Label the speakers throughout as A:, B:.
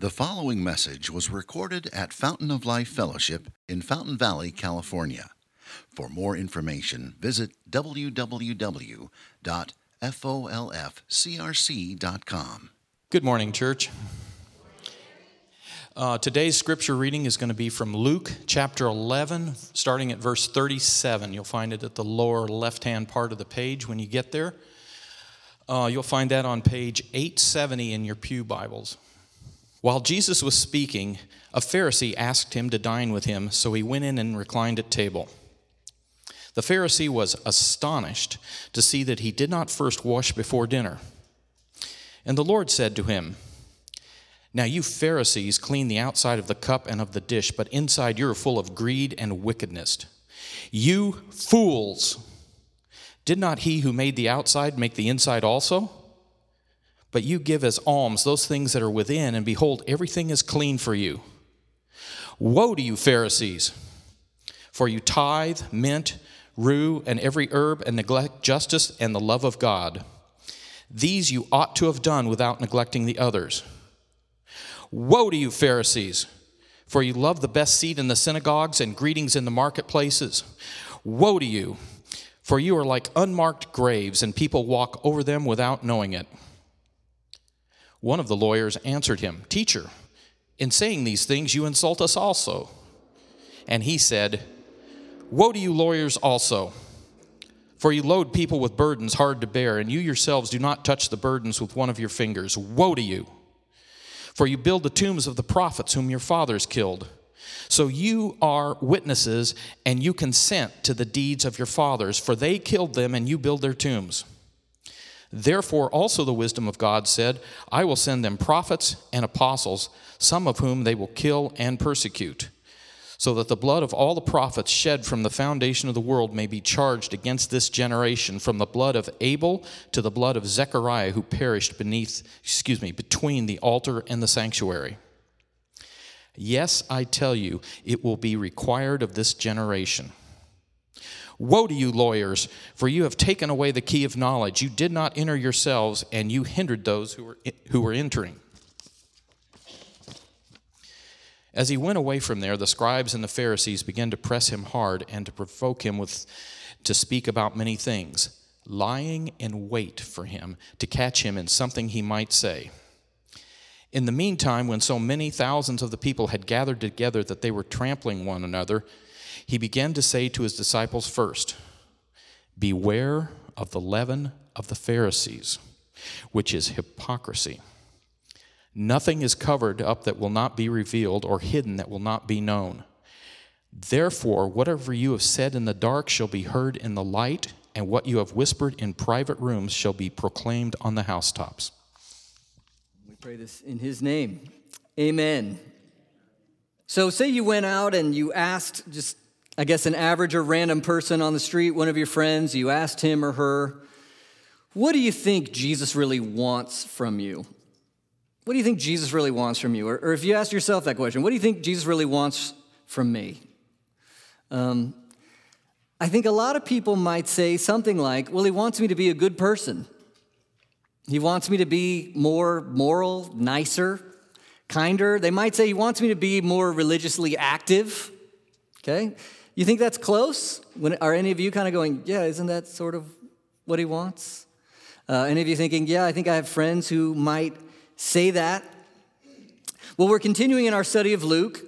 A: The following message was recorded at Fountain of Life Fellowship in Fountain Valley, California. For more information, visit www.folfcrc.com.
B: Good morning, church. Uh, today's scripture reading is going to be from Luke chapter 11, starting at verse 37. You'll find it at the lower left hand part of the page when you get there. Uh, you'll find that on page 870 in your Pew Bibles. While Jesus was speaking, a Pharisee asked him to dine with him, so he went in and reclined at table. The Pharisee was astonished to see that he did not first wash before dinner. And the Lord said to him, Now you Pharisees clean the outside of the cup and of the dish, but inside you're full of greed and wickedness. You fools! Did not he who made the outside make the inside also? But you give as alms those things that are within, and behold, everything is clean for you. Woe to you, Pharisees! For you tithe, mint, rue, and every herb, and neglect justice and the love of God. These you ought to have done without neglecting the others. Woe to you, Pharisees! For you love the best seat in the synagogues and greetings in the marketplaces. Woe to you! For you are like unmarked graves, and people walk over them without knowing it. One of the lawyers answered him, Teacher, in saying these things, you insult us also. And he said, Woe to you, lawyers, also, for you load people with burdens hard to bear, and you yourselves do not touch the burdens with one of your fingers. Woe to you! For you build the tombs of the prophets whom your fathers killed. So you are witnesses, and you consent to the deeds of your fathers, for they killed them, and you build their tombs. Therefore, also the wisdom of God said, I will send them prophets and apostles, some of whom they will kill and persecute, so that the blood of all the prophets shed from the foundation of the world may be charged against this generation, from the blood of Abel to the blood of Zechariah, who perished beneath, excuse me, between the altar and the sanctuary. Yes, I tell you, it will be required of this generation. Woe to you, lawyers, for you have taken away the key of knowledge. You did not enter yourselves, and you hindered those who were, who were entering. As he went away from there, the scribes and the Pharisees began to press him hard and to provoke him with, to speak about many things, lying in wait for him to catch him in something he might say. In the meantime, when so many thousands of the people had gathered together that they were trampling one another, he began to say to his disciples first, Beware of the leaven of the Pharisees, which is hypocrisy. Nothing is covered up that will not be revealed, or hidden that will not be known. Therefore, whatever you have said in the dark shall be heard in the light, and what you have whispered in private rooms shall be proclaimed on the housetops.
C: We pray this in his name. Amen. So, say you went out and you asked just I guess, an average or random person on the street, one of your friends, you asked him or her, What do you think Jesus really wants from you? What do you think Jesus really wants from you? Or, or if you ask yourself that question, what do you think Jesus really wants from me? Um, I think a lot of people might say something like, Well, he wants me to be a good person. He wants me to be more moral, nicer, kinder. They might say he wants me to be more religiously active. Okay? You think that's close? When, are any of you kind of going, yeah, isn't that sort of what he wants? Uh, any of you thinking, yeah, I think I have friends who might say that? Well, we're continuing in our study of Luke.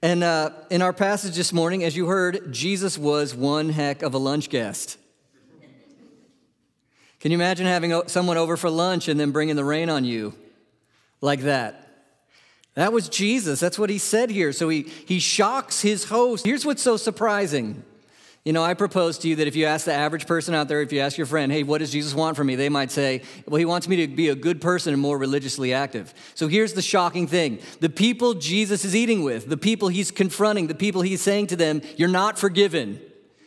C: And uh, in our passage this morning, as you heard, Jesus was one heck of a lunch guest. Can you imagine having someone over for lunch and then bringing the rain on you like that? That was Jesus. That's what he said here. So he, he shocks his host. Here's what's so surprising. You know, I propose to you that if you ask the average person out there, if you ask your friend, hey, what does Jesus want from me? They might say, well, he wants me to be a good person and more religiously active. So here's the shocking thing the people Jesus is eating with, the people he's confronting, the people he's saying to them, you're not forgiven,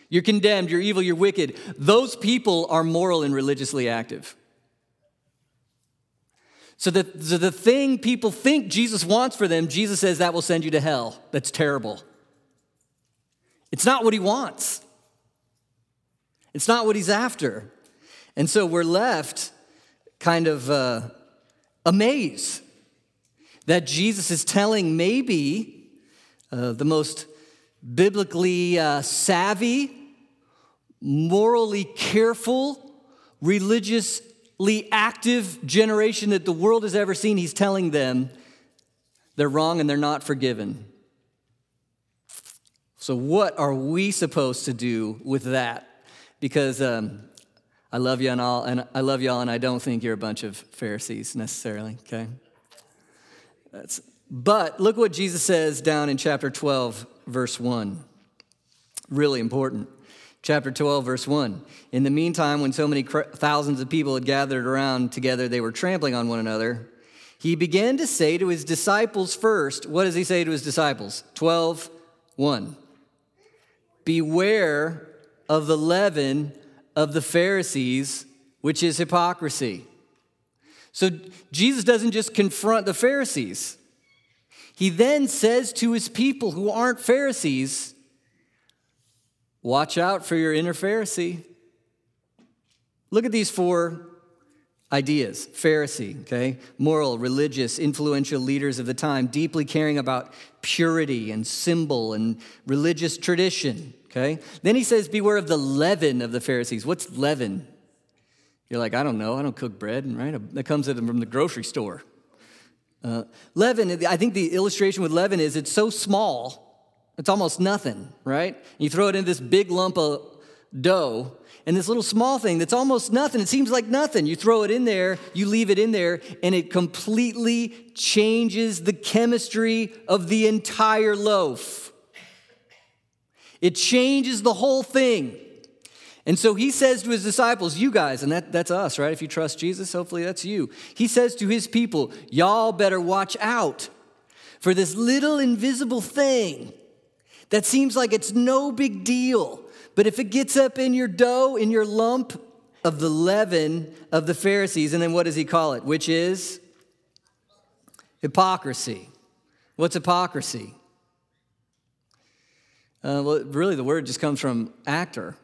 C: you're condemned, you're evil, you're wicked, those people are moral and religiously active. So the, the thing people think Jesus wants for them, Jesus says that will send you to hell. That's terrible. It's not what he wants. It's not what he's after. And so we're left kind of uh, amazed that Jesus is telling maybe uh, the most biblically uh, savvy, morally careful, religiously active generation that the world has ever seen. He's telling them they're wrong and they're not forgiven. So, what are we supposed to do with that? Because um, I love you and all, and I love y'all, and I don't think you're a bunch of Pharisees necessarily. Okay. That's, but look what Jesus says down in chapter 12, verse 1. Really important. Chapter 12, verse 1. In the meantime, when so many thousands of people had gathered around together, they were trampling on one another. He began to say to his disciples first, what does he say to his disciples? 12, 1. Beware of the leaven of the Pharisees, which is hypocrisy. So Jesus doesn't just confront the Pharisees. He then says to his people who aren't Pharisees, Watch out for your inner Pharisee. Look at these four ideas Pharisee, okay? Moral, religious, influential leaders of the time, deeply caring about purity and symbol and religious tradition, okay? Then he says, Beware of the leaven of the Pharisees. What's leaven? You're like, I don't know. I don't cook bread, right? That comes from the grocery store. Uh, leaven, I think the illustration with leaven is it's so small, it's almost nothing, right? You throw it in this big lump of dough, and this little small thing that's almost nothing, it seems like nothing. You throw it in there, you leave it in there, and it completely changes the chemistry of the entire loaf. It changes the whole thing. And so he says to his disciples, you guys, and that, that's us, right? If you trust Jesus, hopefully that's you. He says to his people, y'all better watch out for this little invisible thing that seems like it's no big deal. But if it gets up in your dough, in your lump of the leaven of the Pharisees, and then what does he call it? Which is hypocrisy. What's hypocrisy? Uh, well, really, the word just comes from actor.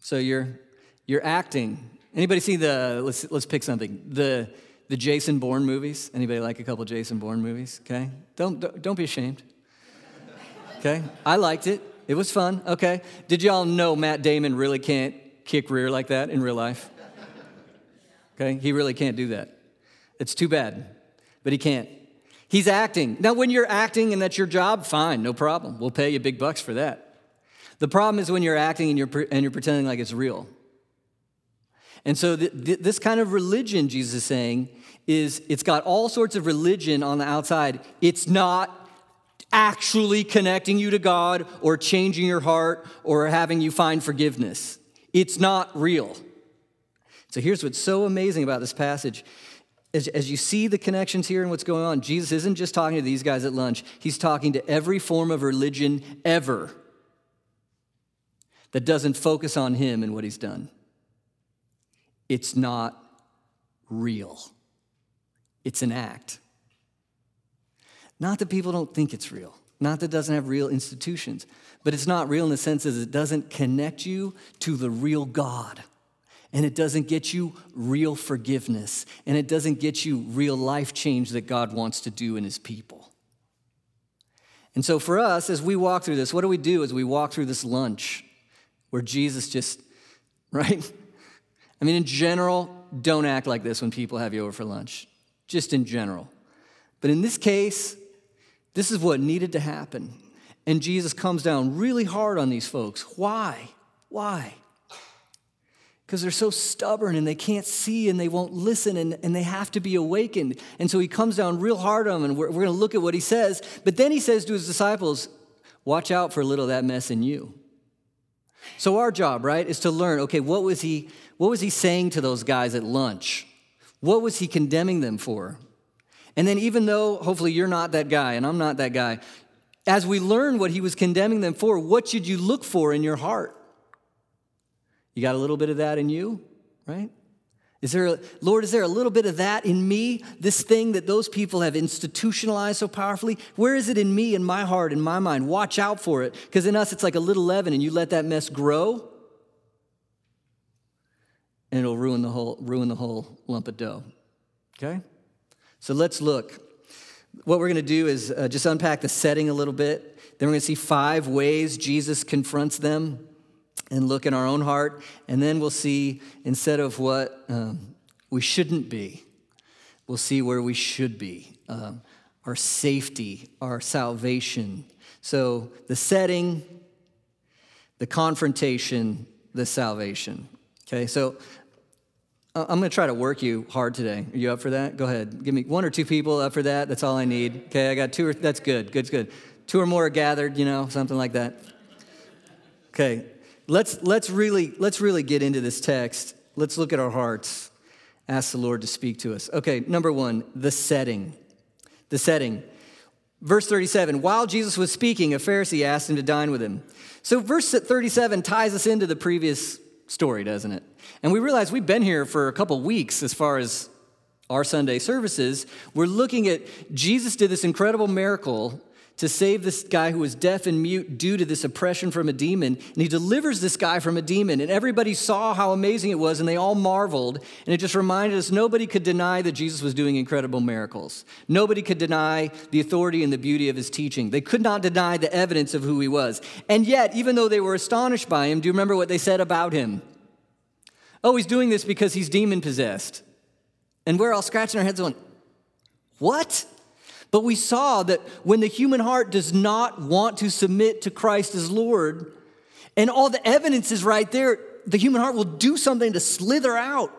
C: So you're you're acting. Anybody see the let's let's pick something. The the Jason Bourne movies. Anybody like a couple Jason Bourne movies? Okay. Don't don't, don't be ashamed. Okay. I liked it. It was fun. Okay. Did y'all know Matt Damon really can't kick rear like that in real life? Okay. He really can't do that. It's too bad. But he can't. He's acting. Now, when you're acting and that's your job, fine, no problem. We'll pay you big bucks for that. The problem is when you're acting and you're, and you're pretending like it's real. And so, th- th- this kind of religion, Jesus is saying, is it's got all sorts of religion on the outside. It's not actually connecting you to God or changing your heart or having you find forgiveness. It's not real. So, here's what's so amazing about this passage. As, as you see the connections here and what's going on, Jesus isn't just talking to these guys at lunch, he's talking to every form of religion ever that doesn't focus on him and what he's done. It's not real, it's an act. Not that people don't think it's real, not that it doesn't have real institutions, but it's not real in the sense that it doesn't connect you to the real God. And it doesn't get you real forgiveness. And it doesn't get you real life change that God wants to do in his people. And so, for us, as we walk through this, what do we do as we walk through this lunch? where Jesus just, right? I mean, in general, don't act like this when people have you over for lunch, just in general. But in this case, this is what needed to happen. And Jesus comes down really hard on these folks. Why? Why? Because they're so stubborn and they can't see and they won't listen and, and they have to be awakened. And so he comes down real hard on them, and we're, we're going to look at what he says. But then he says to his disciples, Watch out for a little of that mess in you. So our job, right, is to learn, okay, what was he what was he saying to those guys at lunch? What was he condemning them for? And then even though hopefully you're not that guy and I'm not that guy, as we learn what he was condemning them for, what should you look for in your heart? You got a little bit of that in you, right? Is there, a, Lord, is there a little bit of that in me? This thing that those people have institutionalized so powerfully? Where is it in me, in my heart, in my mind? Watch out for it. Because in us, it's like a little leaven, and you let that mess grow, and it'll ruin the whole, ruin the whole lump of dough. Okay? So let's look. what we're going to do is uh, just unpack the setting a little bit. Then we're going to see five ways Jesus confronts them and look in our own heart. And then we'll see, instead of what um, we shouldn't be, we'll see where we should be um, our safety, our salvation. So the setting, the confrontation, the salvation. Okay, so Uh, I'm going to try to work you hard today. Are you up for that? Go ahead. Give me one or two people up for that. That's all I need. Okay, I got two or that's good. Good, good. Two or more gathered, you know, something like that. Okay. Let's let's really let's really get into this text. Let's look at our hearts. Ask the Lord to speak to us. Okay, number 1, the setting. The setting. Verse 37, while Jesus was speaking, a Pharisee asked him to dine with him. So verse 37 ties us into the previous story, doesn't it? And we realize we've been here for a couple weeks as far as our Sunday services. We're looking at Jesus did this incredible miracle to save this guy who was deaf and mute due to this oppression from a demon. And he delivers this guy from a demon. And everybody saw how amazing it was, and they all marveled. And it just reminded us nobody could deny that Jesus was doing incredible miracles. Nobody could deny the authority and the beauty of his teaching. They could not deny the evidence of who he was. And yet, even though they were astonished by him, do you remember what they said about him? Oh, he's doing this because he's demon possessed. And we're all scratching our heads going, What? But we saw that when the human heart does not want to submit to Christ as Lord, and all the evidence is right there, the human heart will do something to slither out,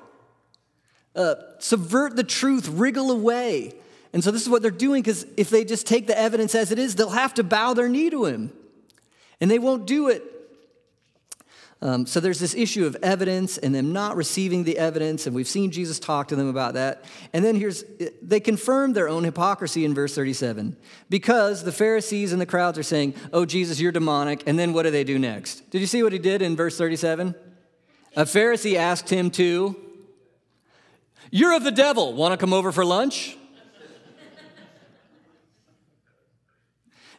C: uh, subvert the truth, wriggle away. And so this is what they're doing because if they just take the evidence as it is, they'll have to bow their knee to him. And they won't do it um, so there's this issue of evidence and them not receiving the evidence, and we've seen Jesus talk to them about that. And then here's, they confirm their own hypocrisy in verse 37 because the Pharisees and the crowds are saying, Oh, Jesus, you're demonic. And then what do they do next? Did you see what he did in verse 37? A Pharisee asked him to, You're of the devil. Want to come over for lunch?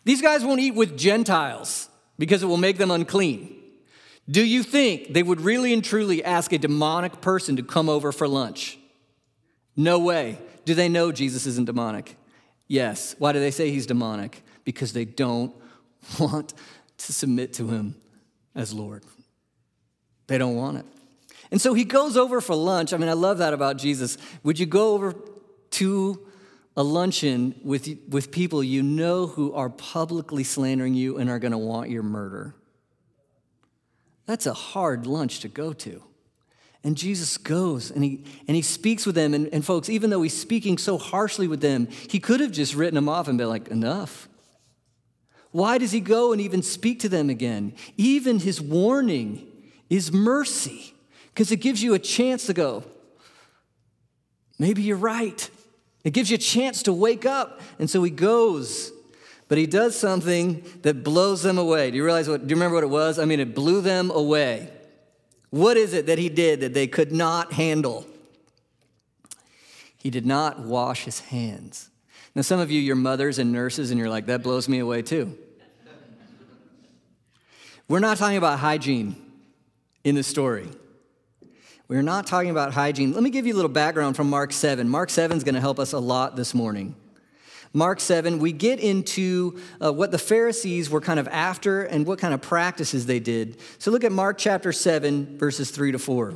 C: These guys won't eat with Gentiles because it will make them unclean. Do you think they would really and truly ask a demonic person to come over for lunch? No way. Do they know Jesus isn't demonic? Yes. Why do they say he's demonic? Because they don't want to submit to him as Lord. They don't want it. And so he goes over for lunch. I mean, I love that about Jesus. Would you go over to a luncheon with, with people you know who are publicly slandering you and are going to want your murder? That's a hard lunch to go to. And Jesus goes and he, and he speaks with them. And, and folks, even though he's speaking so harshly with them, he could have just written them off and been like, enough. Why does he go and even speak to them again? Even his warning is mercy because it gives you a chance to go, maybe you're right. It gives you a chance to wake up. And so he goes but he does something that blows them away. Do you realize what, do you remember what it was? I mean, it blew them away. What is it that he did that they could not handle? He did not wash his hands. Now, some of you, you're mothers and nurses, and you're like, that blows me away too. We're not talking about hygiene in the story. We're not talking about hygiene. Let me give you a little background from Mark 7. Mark 7 is going to help us a lot this morning. Mark 7, we get into uh, what the Pharisees were kind of after and what kind of practices they did. So look at Mark chapter 7, verses 3 to 4.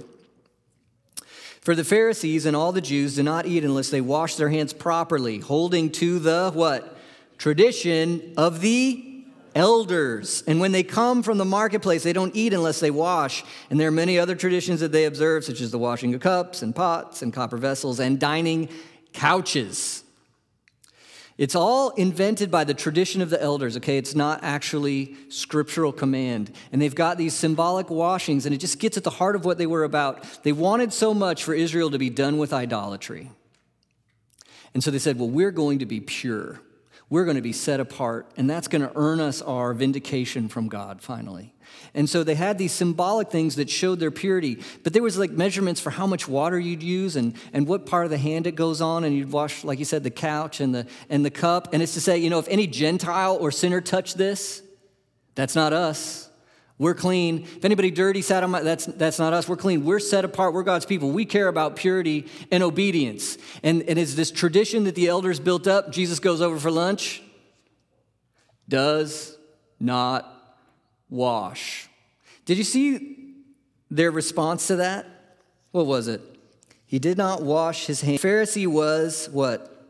C: For the Pharisees and all the Jews do not eat unless they wash their hands properly, holding to the what? Tradition of the elders. And when they come from the marketplace, they don't eat unless they wash. And there are many other traditions that they observe, such as the washing of cups and pots and copper vessels and dining couches. It's all invented by the tradition of the elders, okay? It's not actually scriptural command. And they've got these symbolic washings, and it just gets at the heart of what they were about. They wanted so much for Israel to be done with idolatry. And so they said, well, we're going to be pure. We're going to be set apart, and that's going to earn us our vindication from God finally. And so they had these symbolic things that showed their purity, but there was like measurements for how much water you'd use and, and what part of the hand it goes on, and you'd wash, like you said, the couch and the and the cup. And it's to say, you know, if any Gentile or sinner touched this, that's not us. We're clean. If anybody dirty sat on my, that's, that's not us. We're clean. We're set apart. We're God's people. We care about purity and obedience. And, and it's this tradition that the elders built up. Jesus goes over for lunch, does not wash. Did you see their response to that? What was it? He did not wash his hands. Pharisee was what?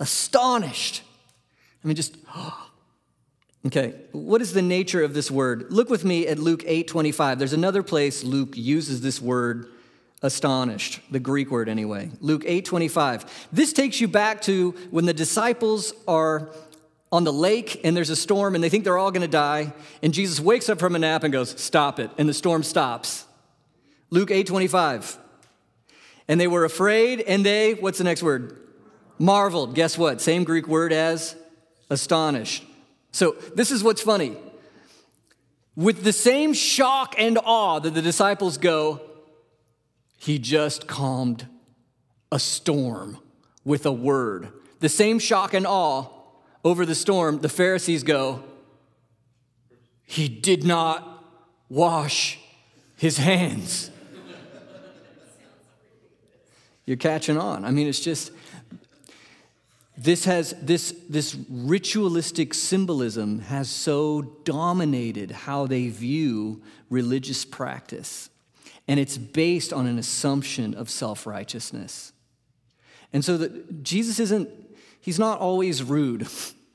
C: Astonished. I mean, just, okay. What is the nature of this word? Look with me at Luke 8:25. There's another place Luke uses this word astonished, the Greek word anyway. Luke 8:25. This takes you back to when the disciples are on the lake and there's a storm and they think they're all going to die and Jesus wakes up from a nap and goes, "Stop it." And the storm stops. Luke 8:25. And they were afraid and they what's the next word? Marveled. Guess what? Same Greek word as astonished. So, this is what's funny. With the same shock and awe that the disciples go, he just calmed a storm with a word. The same shock and awe over the storm, the Pharisees go, He did not wash his hands. You're catching on. I mean, it's just, this has this this ritualistic symbolism has so dominated how they view religious practice and it's based on an assumption of self-righteousness and so that jesus isn't he's not always rude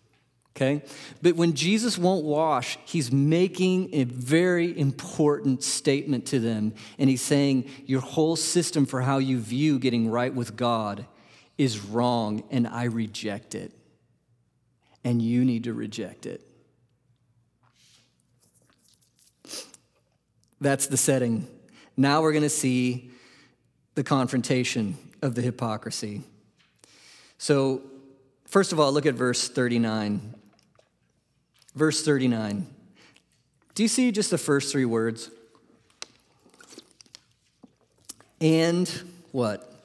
C: okay but when jesus won't wash he's making a very important statement to them and he's saying your whole system for how you view getting right with god is wrong and I reject it. And you need to reject it. That's the setting. Now we're going to see the confrontation of the hypocrisy. So, first of all, look at verse 39. Verse 39. Do you see just the first three words? And what?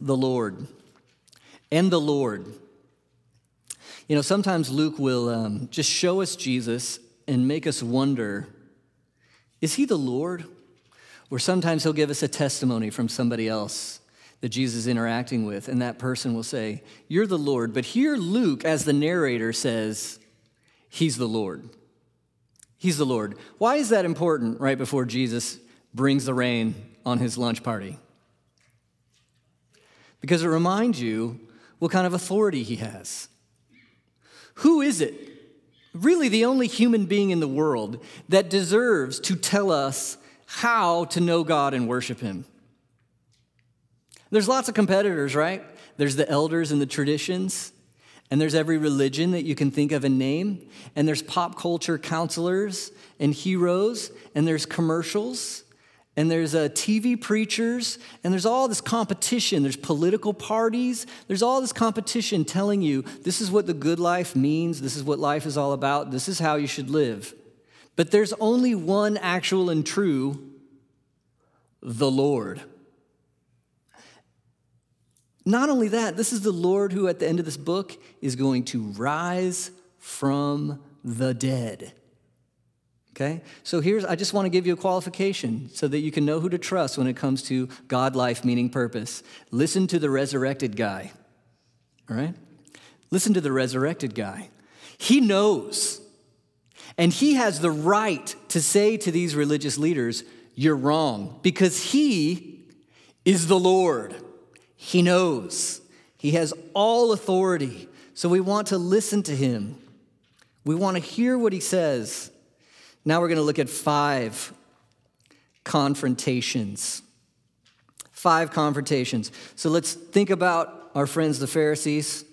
C: the Lord. And the Lord. You know, sometimes Luke will um, just show us Jesus and make us wonder is he the Lord? Or sometimes he'll give us a testimony from somebody else that Jesus is interacting with, and that person will say, You're the Lord. But here, Luke, as the narrator, says, He's the Lord. He's the Lord. Why is that important right before Jesus brings the rain on his lunch party? because it reminds you what kind of authority he has. Who is it, really the only human being in the world, that deserves to tell us how to know God and worship him? There's lots of competitors, right? There's the elders and the traditions, and there's every religion that you can think of and name, and there's pop culture counselors and heroes, and there's commercials, and there's uh, TV preachers, and there's all this competition. There's political parties. There's all this competition telling you this is what the good life means, this is what life is all about, this is how you should live. But there's only one actual and true the Lord. Not only that, this is the Lord who, at the end of this book, is going to rise from the dead. Okay? So here's, I just want to give you a qualification so that you can know who to trust when it comes to God, life, meaning, purpose. Listen to the resurrected guy. All right? Listen to the resurrected guy. He knows. And he has the right to say to these religious leaders, You're wrong, because he is the Lord. He knows. He has all authority. So we want to listen to him. We want to hear what he says. Now we're going to look at five confrontations. Five confrontations. So let's think about our friends, the Pharisees,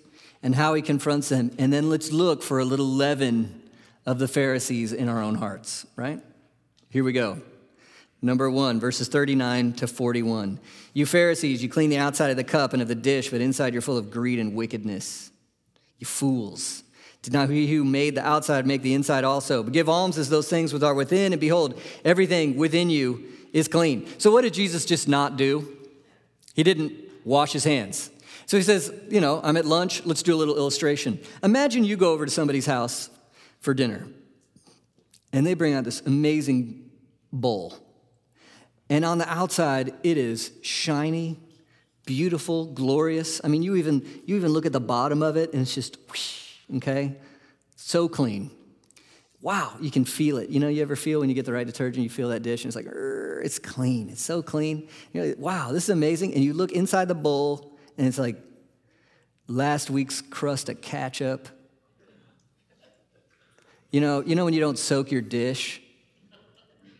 C: and how he confronts them. And then let's look for a little leaven of the Pharisees in our own hearts, right? Here we go. Number one, verses 39 to 41. You Pharisees, you clean the outside of the cup and of the dish, but inside you're full of greed and wickedness. You fools. Did not he who made the outside make the inside also? But give alms as those things which are within, and behold, everything within you is clean. So, what did Jesus just not do? He didn't wash his hands. So he says, You know, I'm at lunch, let's do a little illustration. Imagine you go over to somebody's house for dinner, and they bring out this amazing bowl. And on the outside, it is shiny, beautiful, glorious. I mean, you even, you even look at the bottom of it and it's just, okay? So clean. Wow, you can feel it. You know, you ever feel when you get the right detergent, you feel that dish and it's like, it's clean. It's so clean. You wow, this is amazing. And you look inside the bowl and it's like last week's crust of ketchup. You know, you know when you don't soak your dish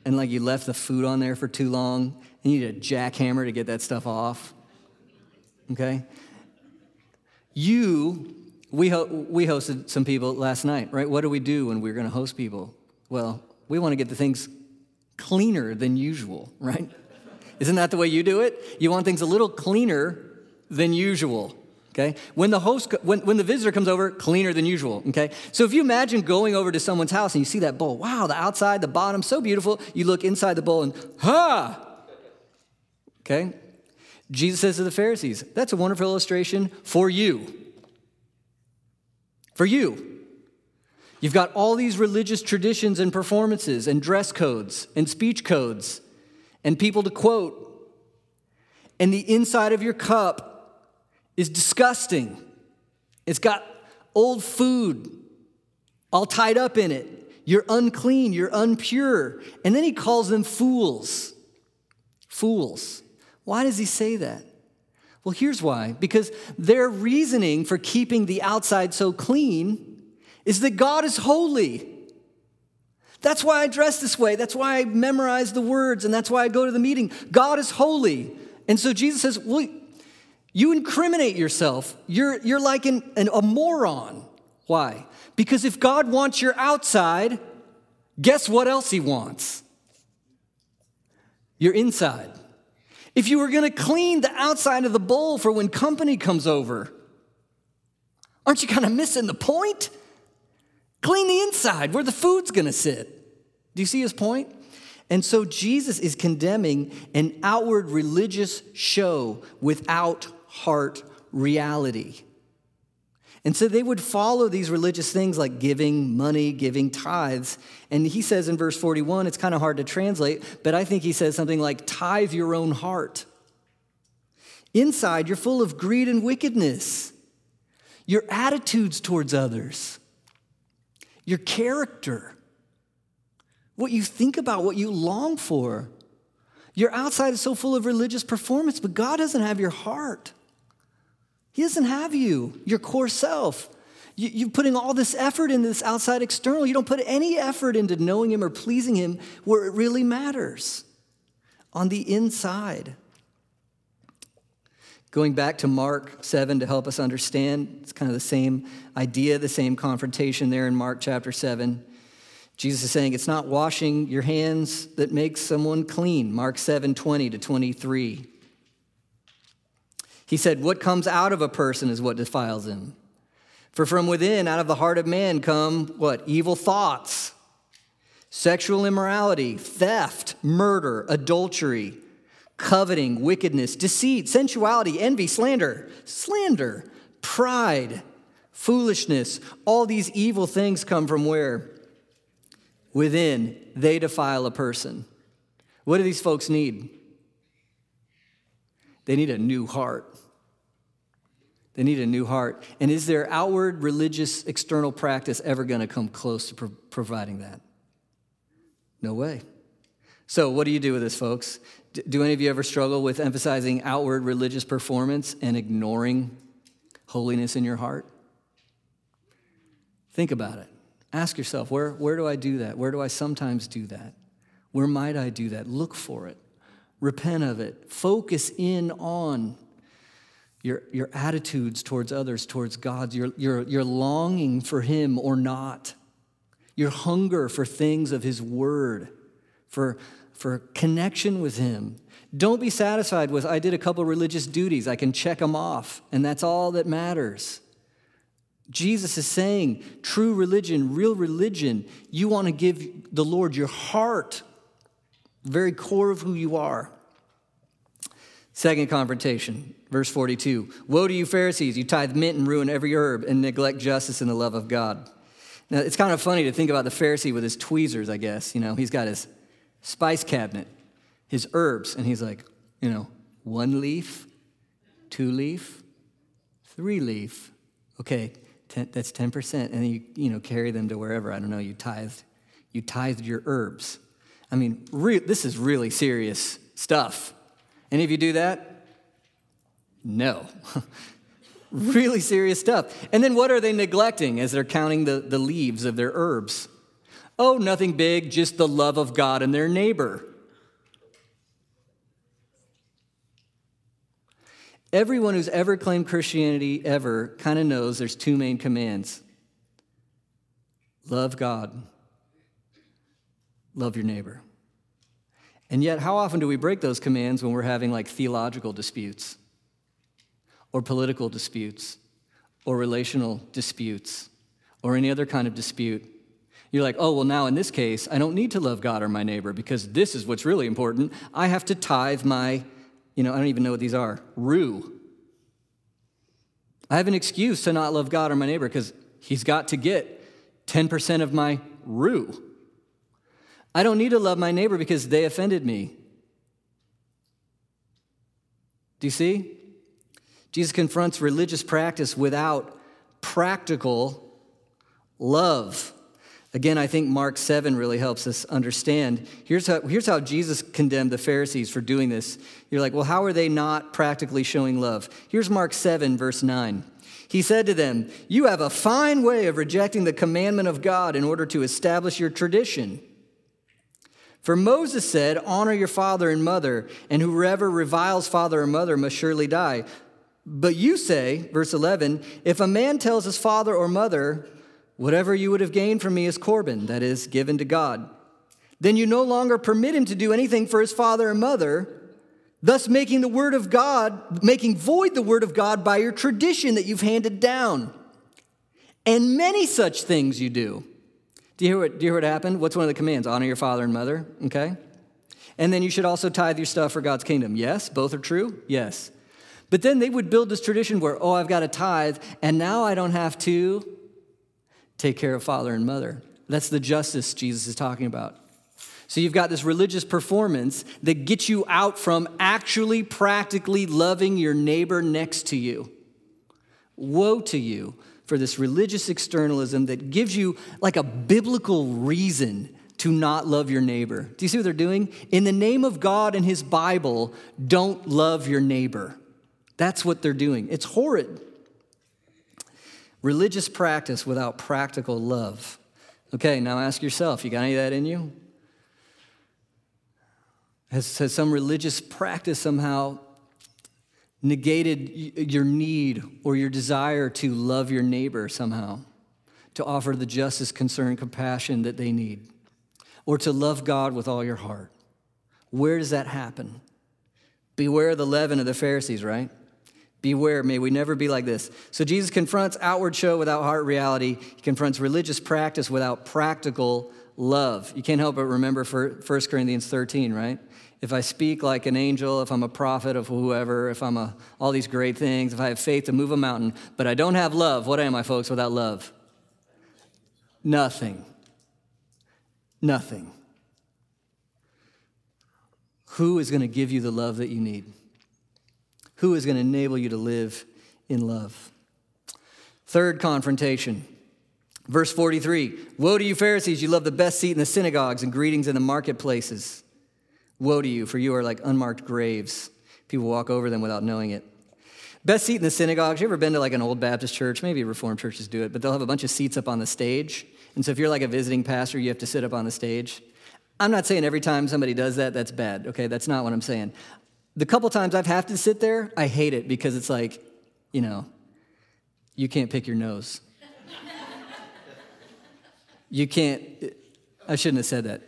C: and like you left the food on there for too long you need a jackhammer to get that stuff off? Okay? You, we, ho- we hosted some people last night, right? What do we do when we're going to host people? Well, we want to get the things cleaner than usual, right? Isn't that the way you do it? You want things a little cleaner than usual. Okay? When the host, when, when the visitor comes over, cleaner than usual. Okay? So if you imagine going over to someone's house and you see that bowl, wow, the outside, the bottom, so beautiful. You look inside the bowl and, ha! Okay? Jesus says to the Pharisees, that's a wonderful illustration for you. For you. You've got all these religious traditions and performances and dress codes and speech codes and people to quote. And the inside of your cup is disgusting. It's got old food all tied up in it. You're unclean, you're unpure. And then he calls them fools. Fools. Why does he say that? Well, here's why because their reasoning for keeping the outside so clean is that God is holy. That's why I dress this way. That's why I memorize the words, and that's why I go to the meeting. God is holy. And so Jesus says, Well, you incriminate yourself. You're, you're like an, an, a moron. Why? Because if God wants your outside, guess what else He wants? Your inside. If you were going to clean the outside of the bowl for when company comes over, aren't you kind of missing the point? Clean the inside where the food's going to sit. Do you see his point? And so Jesus is condemning an outward religious show without heart reality. And so they would follow these religious things like giving money, giving tithes. And he says in verse 41, it's kind of hard to translate, but I think he says something like, tithe your own heart. Inside, you're full of greed and wickedness, your attitudes towards others, your character, what you think about, what you long for. Your outside is so full of religious performance, but God doesn't have your heart. He doesn't have you, your core self. You, are putting all this effort into this outside external. You don't put any effort into knowing Him or pleasing Him where it really matters on the inside. Going back to Mark 7 to help us understand, it's kind of the same idea, the same confrontation there in Mark chapter 7. Jesus is saying it's not washing your hands that makes someone clean. Mark 7 20 to 23. He said, What comes out of a person is what defiles him. For from within, out of the heart of man, come what? Evil thoughts, sexual immorality, theft, murder, adultery, coveting, wickedness, deceit, sensuality, envy, slander, slander, pride, foolishness. All these evil things come from where? Within, they defile a person. What do these folks need? They need a new heart. They need a new heart. And is their outward religious external practice ever going to come close to pro- providing that? No way. So, what do you do with this, folks? D- do any of you ever struggle with emphasizing outward religious performance and ignoring holiness in your heart? Think about it. Ask yourself where, where do I do that? Where do I sometimes do that? Where might I do that? Look for it. Repent of it. Focus in on your, your attitudes towards others, towards God, your, your, your longing for Him or not, your hunger for things of His Word, for, for connection with Him. Don't be satisfied with, I did a couple religious duties, I can check them off, and that's all that matters. Jesus is saying, true religion, real religion, you want to give the Lord your heart, very core of who you are. Second confrontation, verse 42. Woe to you, Pharisees! You tithe mint and ruin every herb and neglect justice and the love of God. Now, it's kind of funny to think about the Pharisee with his tweezers, I guess. You know, he's got his spice cabinet, his herbs, and he's like, you know, one leaf, two leaf, three leaf. Okay, ten, that's 10%. And then you, you know, carry them to wherever, I don't know, you tithed, you tithed your herbs. I mean, re- this is really serious stuff. Any of you do that? No. really serious stuff. And then what are they neglecting as they're counting the, the leaves of their herbs? Oh, nothing big, just the love of God and their neighbor. Everyone who's ever claimed Christianity ever kind of knows there's two main commands love God, love your neighbor. And yet, how often do we break those commands when we're having like theological disputes, or political disputes, or relational disputes, or any other kind of dispute? You're like, oh, well, now in this case, I don't need to love God or my neighbor because this is what's really important. I have to tithe my you know, I don't even know what these are. Rue. I have an excuse to not love God or my neighbor because he's got to get 10% of my rue. I don't need to love my neighbor because they offended me. Do you see? Jesus confronts religious practice without practical love. Again, I think Mark 7 really helps us understand. Here's how, here's how Jesus condemned the Pharisees for doing this. You're like, well, how are they not practically showing love? Here's Mark 7, verse 9. He said to them, You have a fine way of rejecting the commandment of God in order to establish your tradition. For Moses said, Honor your father and mother, and whoever reviles father or mother must surely die. But you say, verse 11, if a man tells his father or mother, Whatever you would have gained from me is Corban, that is, given to God. Then you no longer permit him to do anything for his father and mother, thus making the word of God, making void the word of God by your tradition that you've handed down. And many such things you do. Do you hear what, do you hear what happened? What's one of the commands? Honor your father and mother, okay? And then you should also tithe your stuff for God's kingdom. Yes, both are true? Yes. But then they would build this tradition where, oh, I've got to tithe, and now I don't have to take care of father and mother. That's the justice Jesus is talking about. So you've got this religious performance that gets you out from actually practically loving your neighbor next to you. Woe to you for this religious externalism that gives you like a biblical reason to not love your neighbor. Do you see what they're doing? In the name of God and his Bible, don't love your neighbor. That's what they're doing. It's horrid. Religious practice without practical love. Okay, now ask yourself you got any of that in you? Has, has some religious practice somehow negated your need or your desire to love your neighbor somehow, to offer the justice, concern, compassion that they need, or to love God with all your heart? Where does that happen? Beware the leaven of the Pharisees, right? Beware, may we never be like this. So Jesus confronts outward show without heart reality. He confronts religious practice without practical love. You can't help but remember 1 Corinthians 13, right? If I speak like an angel, if I'm a prophet of whoever, if I'm a, all these great things, if I have faith to move a mountain, but I don't have love, what am I, folks, without love? Nothing. Nothing. Who is going to give you the love that you need? Who is going to enable you to live in love? Third confrontation. Verse 43 Woe to you, Pharisees! You love the best seat in the synagogues and greetings in the marketplaces. Woe to you, for you are like unmarked graves. People walk over them without knowing it. Best seat in the synagogues. You ever been to like an old Baptist church? Maybe Reformed churches do it, but they'll have a bunch of seats up on the stage. And so if you're like a visiting pastor, you have to sit up on the stage. I'm not saying every time somebody does that, that's bad, okay? That's not what I'm saying. The couple times I've had to sit there, I hate it because it's like, you know, you can't pick your nose. you can't, I shouldn't have said that.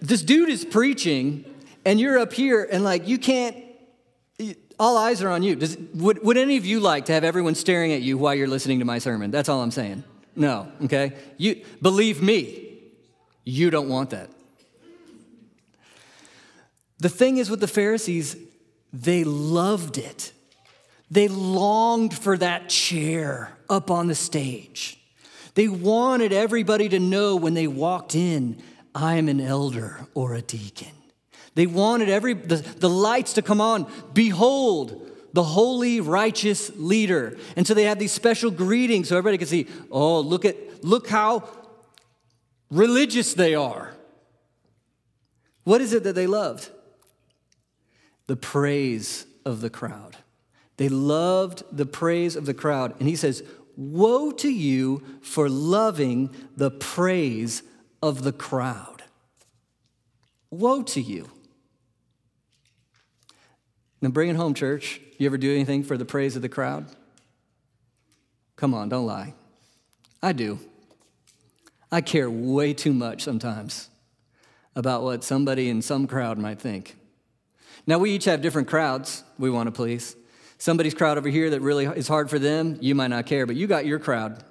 C: This dude is preaching, and you're up here, and like, you can't, all eyes are on you. Does, would, would any of you like to have everyone staring at you while you're listening to my sermon? That's all I'm saying. No, okay? You, believe me, you don't want that. The thing is with the Pharisees, they loved it. They longed for that chair up on the stage. They wanted everybody to know when they walked in, I'm an elder or a deacon. They wanted every the, the lights to come on. Behold, the holy, righteous leader. And so they had these special greetings so everybody could see, oh, look at look how religious they are. What is it that they loved? The praise of the crowd. They loved the praise of the crowd. And he says, Woe to you for loving the praise of the crowd. Woe to you. Now bring it home, church. You ever do anything for the praise of the crowd? Come on, don't lie. I do. I care way too much sometimes about what somebody in some crowd might think. Now, we each have different crowds we want to please. Somebody's crowd over here that really is hard for them, you might not care, but you got your crowd.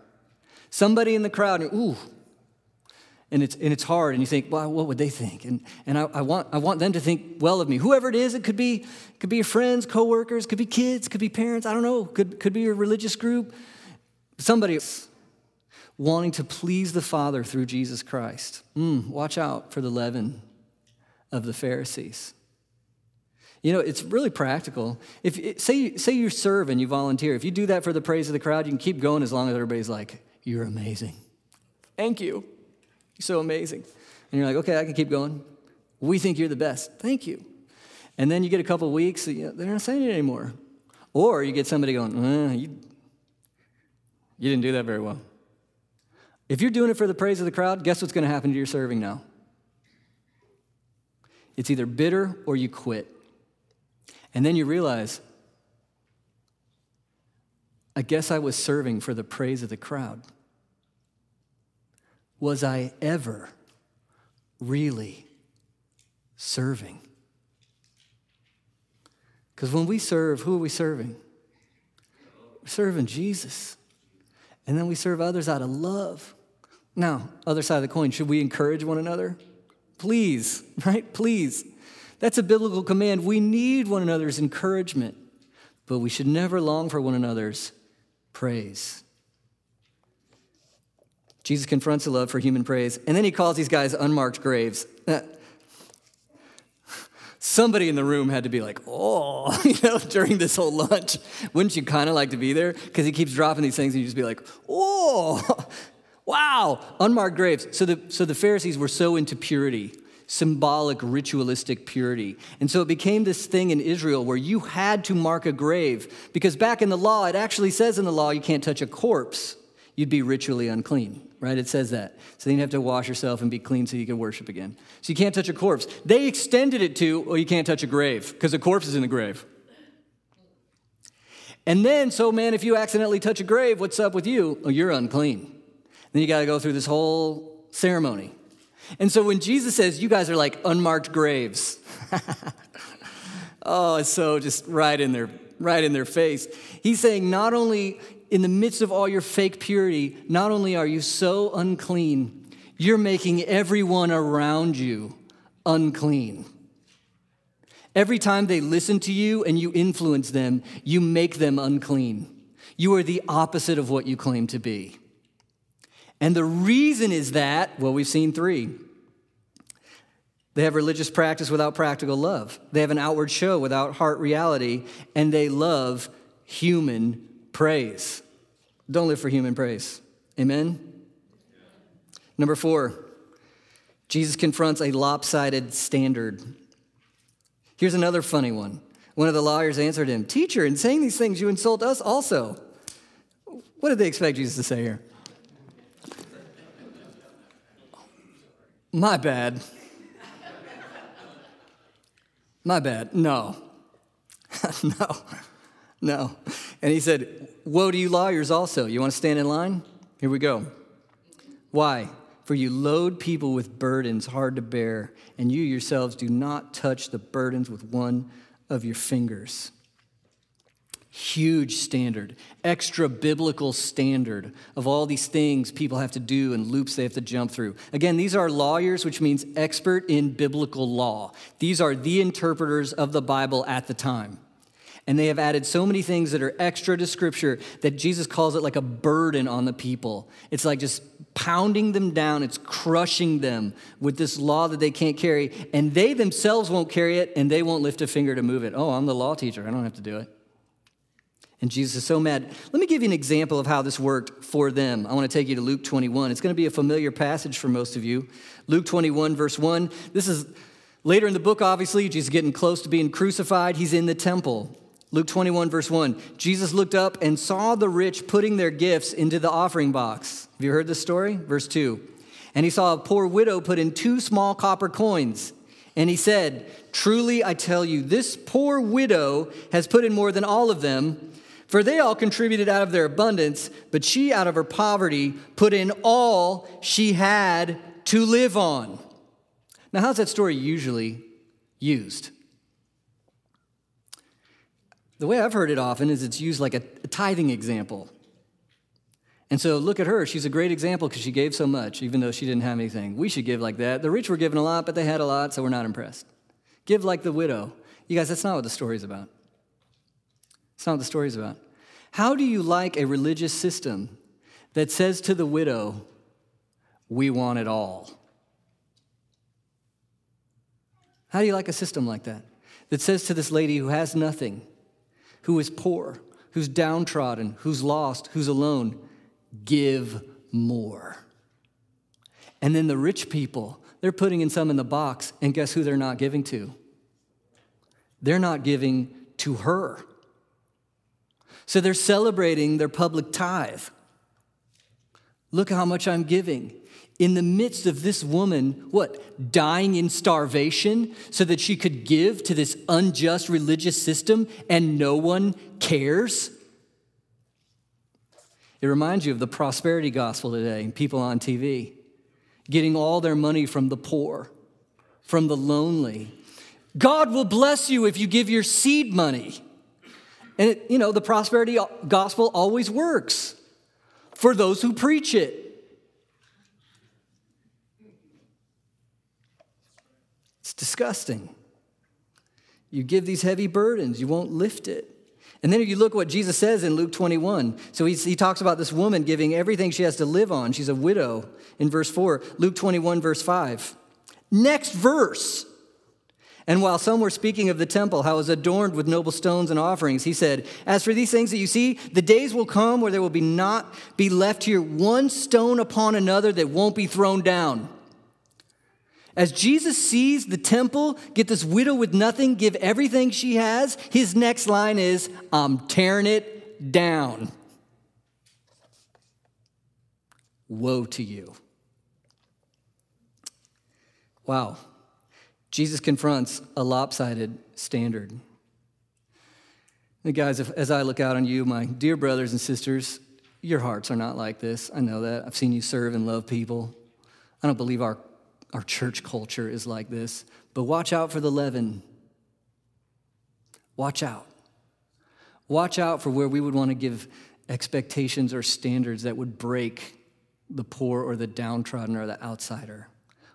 C: Somebody in the crowd, ooh, and it's, and it's hard, and you think, well, what would they think? And, and I, I, want, I want them to think well of me. Whoever it is, it could be, could be your friends, coworkers, could be kids, could be parents, I don't know, could, could be your religious group. Somebody wanting to please the Father through Jesus Christ. Mm, watch out for the leaven of the Pharisees. You know, it's really practical. If say say you serve and you volunteer, if you do that for the praise of the crowd, you can keep going as long as everybody's like, "You're amazing, thank you, you're so amazing," and you're like, "Okay, I can keep going." We think you're the best. Thank you. And then you get a couple weeks, you know, they're not saying it anymore. Or you get somebody going, eh, you, you didn't do that very well. If you're doing it for the praise of the crowd, guess what's going to happen to your serving now? It's either bitter or you quit. And then you realize, I guess I was serving for the praise of the crowd. Was I ever really serving? Because when we serve, who are we serving? We're serving Jesus. And then we serve others out of love. Now, other side of the coin, should we encourage one another? Please, right? Please. That's a biblical command. We need one another's encouragement, but we should never long for one another's praise. Jesus confronts a love for human praise, and then he calls these guys unmarked graves. Uh, somebody in the room had to be like, oh, you know, during this whole lunch. Wouldn't you kind of like to be there? Because he keeps dropping these things, and you just be like, oh, Wow, unmarked graves. So the, so the Pharisees were so into purity, symbolic, ritualistic purity. And so it became this thing in Israel where you had to mark a grave because back in the law, it actually says in the law you can't touch a corpse. You'd be ritually unclean, right? It says that. So then you have to wash yourself and be clean so you can worship again. So you can't touch a corpse. They extended it to, well, you can't touch a grave because a corpse is in the grave. And then, so man, if you accidentally touch a grave, what's up with you? Oh, you're unclean. Then you got to go through this whole ceremony. And so when Jesus says, You guys are like unmarked graves, oh, it's so just right in their right in their face. He's saying, not only in the midst of all your fake purity, not only are you so unclean, you're making everyone around you unclean. Every time they listen to you and you influence them, you make them unclean. You are the opposite of what you claim to be. And the reason is that, well, we've seen three. They have religious practice without practical love. They have an outward show without heart reality, and they love human praise. Don't live for human praise. Amen? Number four, Jesus confronts a lopsided standard. Here's another funny one. One of the lawyers answered him, Teacher, in saying these things, you insult us also. What did they expect Jesus to say here? My bad. My bad. No. no. No. And he said, Woe to you, lawyers, also. You want to stand in line? Here we go. Why? For you load people with burdens hard to bear, and you yourselves do not touch the burdens with one of your fingers huge standard, extra biblical standard of all these things people have to do and loops they have to jump through. Again, these are lawyers, which means expert in biblical law. These are the interpreters of the Bible at the time. And they have added so many things that are extra to Scripture that Jesus calls it like a burden on the people. It's like just pounding them down, it's crushing them with this law that they can't carry. And they themselves won't carry it, and they won't lift a finger to move it. Oh, I'm the law teacher, I don't have to do it. And Jesus is so mad. Let me give you an example of how this worked for them. I want to take you to Luke 21. It's going to be a familiar passage for most of you. Luke 21, verse 1. This is later in the book, obviously. Jesus is getting close to being crucified. He's in the temple. Luke 21, verse 1. Jesus looked up and saw the rich putting their gifts into the offering box. Have you heard this story? Verse 2. And he saw a poor widow put in two small copper coins. And he said, Truly I tell you, this poor widow has put in more than all of them for they all contributed out of their abundance, but she, out of her poverty, put in all she had to live on. Now, how's that story usually used? The way I've heard it often is it's used like a, tithing example. And so look at her. She's a great example because she gave so much, even though she didn't have anything. We should give like that. The rich were given a lot, but they had a lot, so we're not impressed. Give like the widow. You guys, that's not what the story's about. That's not what the story's about. How do you like a religious system that says to the widow, We want it all? How do you like a system like that? That says to this lady who has nothing, who is poor, who's downtrodden, who's lost, who's alone, give more. And then the rich people, they're putting in some in the box, and guess who they're not giving to? They're not giving to her. So they're celebrating their public tithe. Look how much I'm giving. In the midst of this woman, what, dying in starvation so that she could give to this unjust religious system and no one cares? It reminds you of the prosperity gospel today people on TV getting all their money from the poor, from the lonely. God will bless you if you give your seed money. And, it, you know, the prosperity gospel always works for those who preach it. Disgusting. You give these heavy burdens, you won't lift it. And then if you look what Jesus says in Luke 21. So he talks about this woman giving everything she has to live on. She's a widow in verse 4. Luke 21, verse 5. Next verse. And while some were speaking of the temple, how it was adorned with noble stones and offerings, he said, As for these things that you see, the days will come where there will be not be left here one stone upon another that won't be thrown down. As Jesus sees the temple get this widow with nothing, give everything she has, his next line is, I'm tearing it down. Woe to you. Wow. Jesus confronts a lopsided standard. And guys, if, as I look out on you, my dear brothers and sisters, your hearts are not like this. I know that. I've seen you serve and love people. I don't believe our, our church culture is like this. But watch out for the leaven. Watch out. Watch out for where we would want to give expectations or standards that would break the poor or the downtrodden or the outsider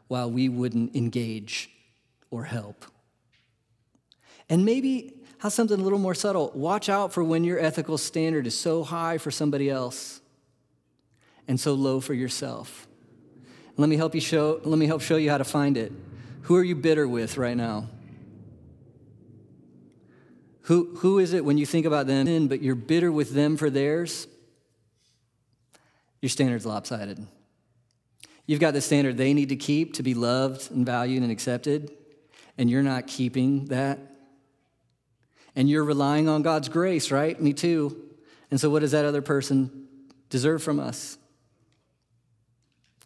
C: while we wouldn't engage or help. And maybe how something a little more subtle watch out for when your ethical standard is so high for somebody else and so low for yourself. Let me help you show let me help show you how to find it. Who are you bitter with right now? Who, who is it when you think about them, but you're bitter with them for theirs? Your standard's lopsided. You've got the standard they need to keep to be loved and valued and accepted and you're not keeping that. And you're relying on God's grace, right? Me too. And so, what does that other person deserve from us?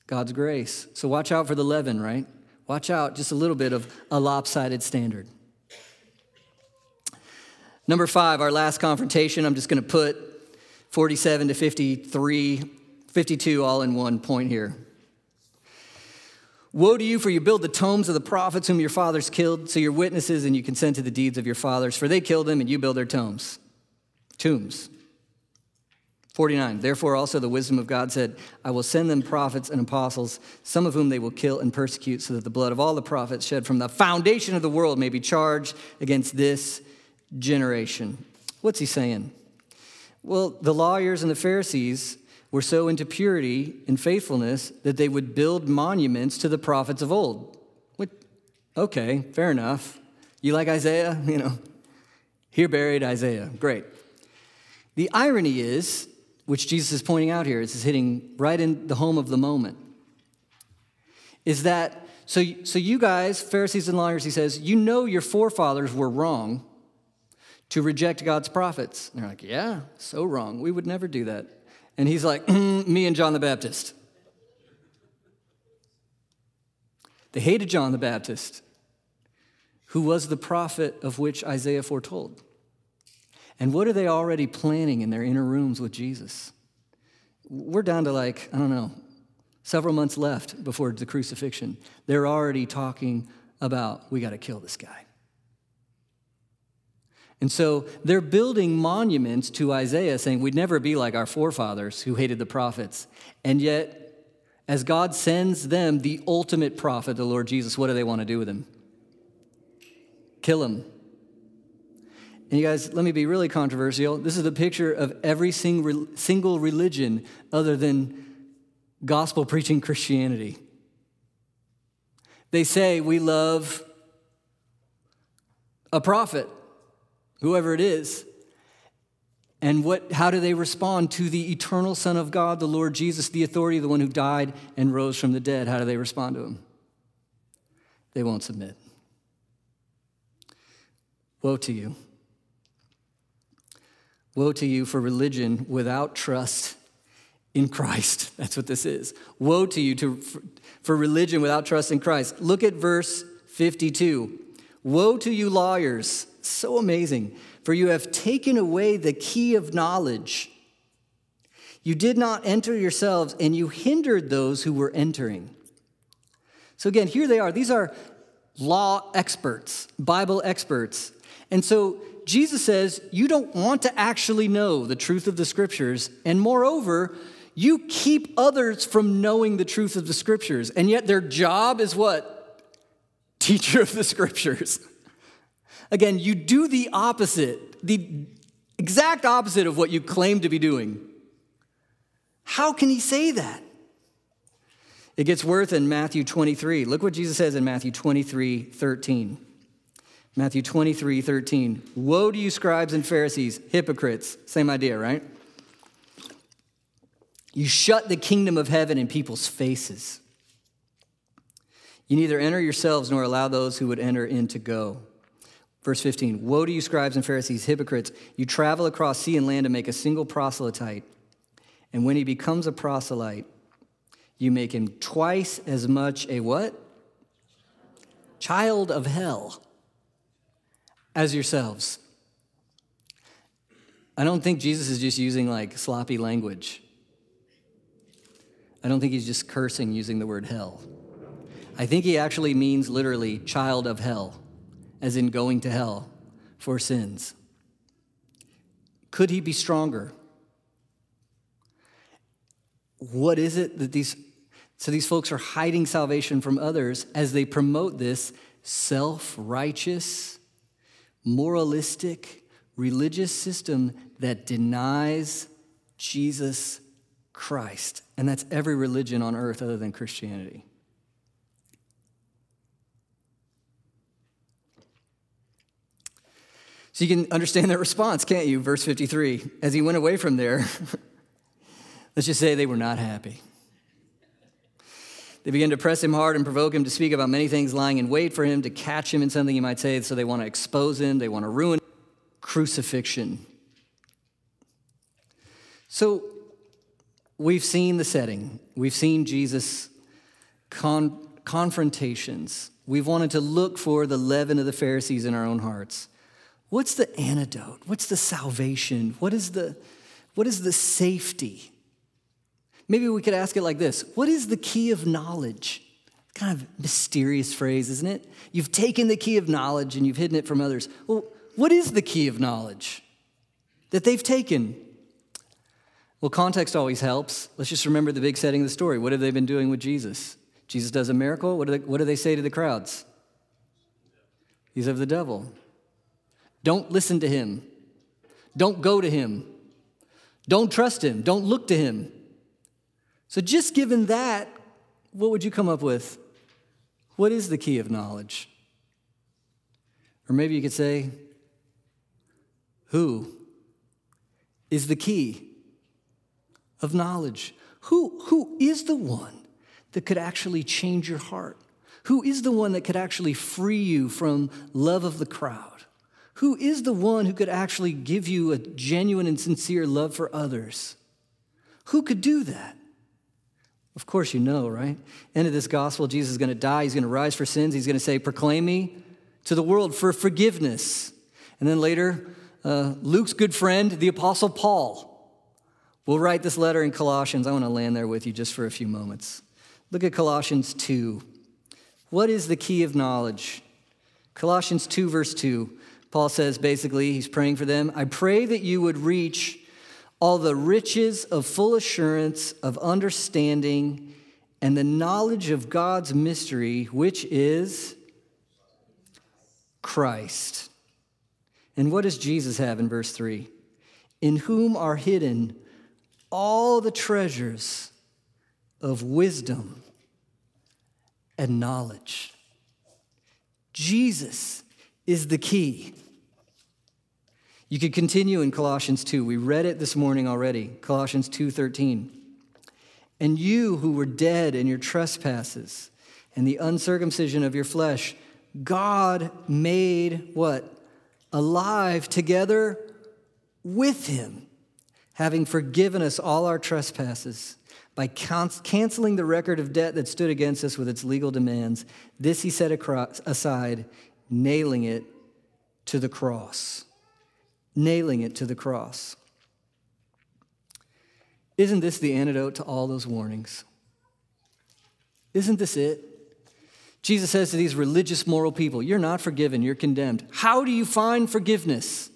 C: God's grace. So, watch out for the leaven, right? Watch out just a little bit of a lopsided standard. Number five, our last confrontation, I'm just going to put 47 to 53, 52 all in one point here. Woe to you, for you build the tombs of the prophets whom your fathers killed, so you're witnesses and you consent to the deeds of your fathers, for they killed them and you build their tombs. Tombs. 49. Therefore, also the wisdom of God said, I will send them prophets and apostles, some of whom they will kill and persecute, so that the blood of all the prophets shed from the foundation of the world may be charged against this generation. What's he saying? Well, the lawyers and the Pharisees were so into purity and faithfulness that they would build monuments to the prophets of old. What? Okay, fair enough. You like Isaiah? You know, here buried Isaiah. Great. The irony is, which Jesus is pointing out here, is hitting right in the home of the moment, is that so, so you guys, Pharisees and lawyers, he says, you know your forefathers were wrong to reject God's prophets. And they're like, yeah, so wrong. We would never do that. And he's like, me and John the Baptist. They hated John the Baptist, who was the prophet of which Isaiah foretold. And what are they already planning in their inner rooms with Jesus? We're down to like, I don't know, several months left before the crucifixion. They're already talking about, we got to kill this guy. And so they're building monuments to Isaiah saying, We'd never be like our forefathers who hated the prophets. And yet, as God sends them the ultimate prophet, the Lord Jesus, what do they want to do with him? Kill him. And you guys, let me be really controversial. This is a picture of every single religion other than gospel preaching Christianity. They say we love a prophet, whoever it is. And what, how do they respond to the eternal Son of God, the Lord Jesus, the authority, of the one who died and rose from the dead? How do they respond to him? They won't submit. Woe to you. Woe to you for religion without trust in Christ. That's what this is. Woe to you to, for, for religion without trust in Christ. Look at verse 52. Woe to you, lawyers. So amazing. For you have taken away the key of knowledge. You did not enter yourselves, and you hindered those who were entering. So, again, here they are. These are law experts, Bible experts. And so Jesus says, You don't want to actually know the truth of the scriptures. And moreover, you keep others from knowing the truth of the scriptures, and yet their job is what? Teacher of the scriptures. Again, you do the opposite, the exact opposite of what you claim to be doing. How can he say that? It gets worse in Matthew 23. Look what Jesus says in Matthew 23 13. Matthew 23 13. Woe to you, scribes and Pharisees, hypocrites. Same idea, right? You shut the kingdom of heaven in people's faces. You neither enter yourselves nor allow those who would enter in to go. Verse 15 Woe to you, scribes and Pharisees, hypocrites! You travel across sea and land to make a single proselyte. And when he becomes a proselyte, you make him twice as much a what? Child of hell as yourselves. I don't think Jesus is just using like sloppy language. I don't think he's just cursing using the word hell. I think he actually means literally child of hell, as in going to hell for sins. Could he be stronger? What is it that these so these folks are hiding salvation from others as they promote this self-righteous, moralistic, religious system that denies Jesus Christ. And that's every religion on earth other than Christianity. So you can understand their response, can't you? Verse 53. As he went away from there, let's just say they were not happy. They begin to press him hard and provoke him to speak about many things, lying in wait for him to catch him in something he might say. So they want to expose him, they want to ruin crucifixion. So we've seen the setting, we've seen Jesus' con- confrontations. We've wanted to look for the leaven of the Pharisees in our own hearts. What's the antidote? What's the salvation? What is the, what is the safety? Maybe we could ask it like this What is the key of knowledge? Kind of mysterious phrase, isn't it? You've taken the key of knowledge and you've hidden it from others. Well, what is the key of knowledge that they've taken? Well, context always helps. Let's just remember the big setting of the story. What have they been doing with Jesus? Jesus does a miracle. What do they, what do they say to the crowds? He's of the devil. Don't listen to him. Don't go to him. Don't trust him. Don't look to him. So, just given that, what would you come up with? What is the key of knowledge? Or maybe you could say, Who is the key of knowledge? Who, who is the one that could actually change your heart? Who is the one that could actually free you from love of the crowd? Who is the one who could actually give you a genuine and sincere love for others? Who could do that? Of course, you know, right? End of this gospel, Jesus is going to die. He's going to rise for sins. He's going to say, Proclaim me to the world for forgiveness. And then later, uh, Luke's good friend, the Apostle Paul, will write this letter in Colossians. I want to land there with you just for a few moments. Look at Colossians 2. What is the key of knowledge? Colossians 2, verse 2. Paul says basically, he's praying for them. I pray that you would reach all the riches of full assurance of understanding and the knowledge of God's mystery, which is Christ. And what does Jesus have in verse 3? In whom are hidden all the treasures of wisdom and knowledge. Jesus is the key. You could continue in Colossians 2. We read it this morning already. Colossians 2:13. And you who were dead in your trespasses and the uncircumcision of your flesh, God made what? Alive together with him, having forgiven us all our trespasses by canceling the record of debt that stood against us with its legal demands. This he set aside, nailing it to the cross. Nailing it to the cross. Isn't this the antidote to all those warnings? Isn't this it? Jesus says to these religious, moral people, You're not forgiven, you're condemned. How do you find forgiveness?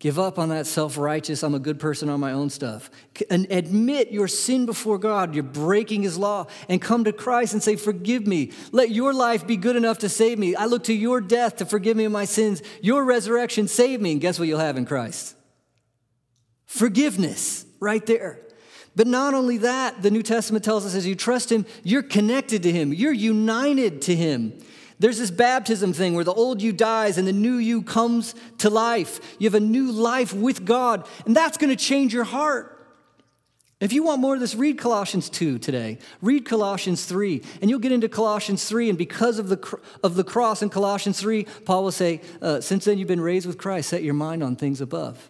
C: Give up on that self righteous, I'm a good person on my own stuff. And admit your sin before God, you're breaking His law, and come to Christ and say, Forgive me. Let your life be good enough to save me. I look to your death to forgive me of my sins. Your resurrection save me. And guess what you'll have in Christ? Forgiveness, right there. But not only that, the New Testament tells us as you trust Him, you're connected to Him, you're united to Him. There's this baptism thing where the old you dies and the new you comes to life. You have a new life with God, and that's going to change your heart. If you want more of this, read Colossians 2 today. Read Colossians 3, and you'll get into Colossians 3. And because of the, of the cross in Colossians 3, Paul will say, uh, Since then you've been raised with Christ, set your mind on things above.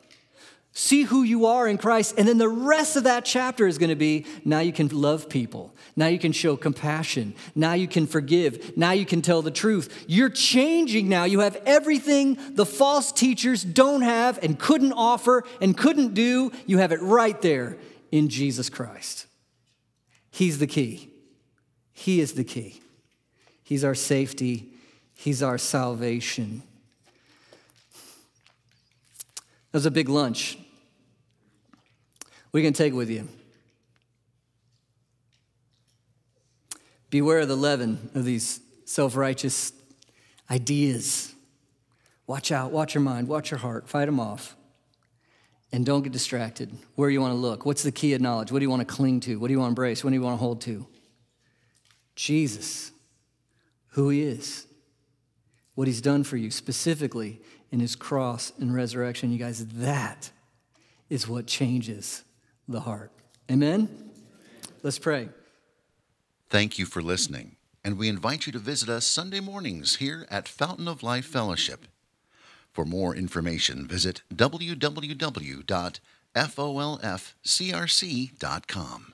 C: See who you are in Christ. And then the rest of that chapter is going to be now you can love people. Now you can show compassion. Now you can forgive. Now you can tell the truth. You're changing now. You have everything the false teachers don't have and couldn't offer and couldn't do. You have it right there in Jesus Christ. He's the key. He is the key. He's our safety, He's our salvation. That was a big lunch. We can take with you. Beware of the leaven of these self righteous ideas. Watch out, watch your mind, watch your heart, fight them off. And don't get distracted. Where you want to look? What's the key of knowledge? What do you want to cling to? What do you want to embrace? What do you want to hold to? Jesus, who He is, what He's done for you specifically in his cross and resurrection. You guys, that is what changes the heart. Amen? Let's pray.
A: Thank you for listening, and we invite you to visit us Sunday mornings here at Fountain of Life Fellowship. For more information, visit www.folfcrc.com.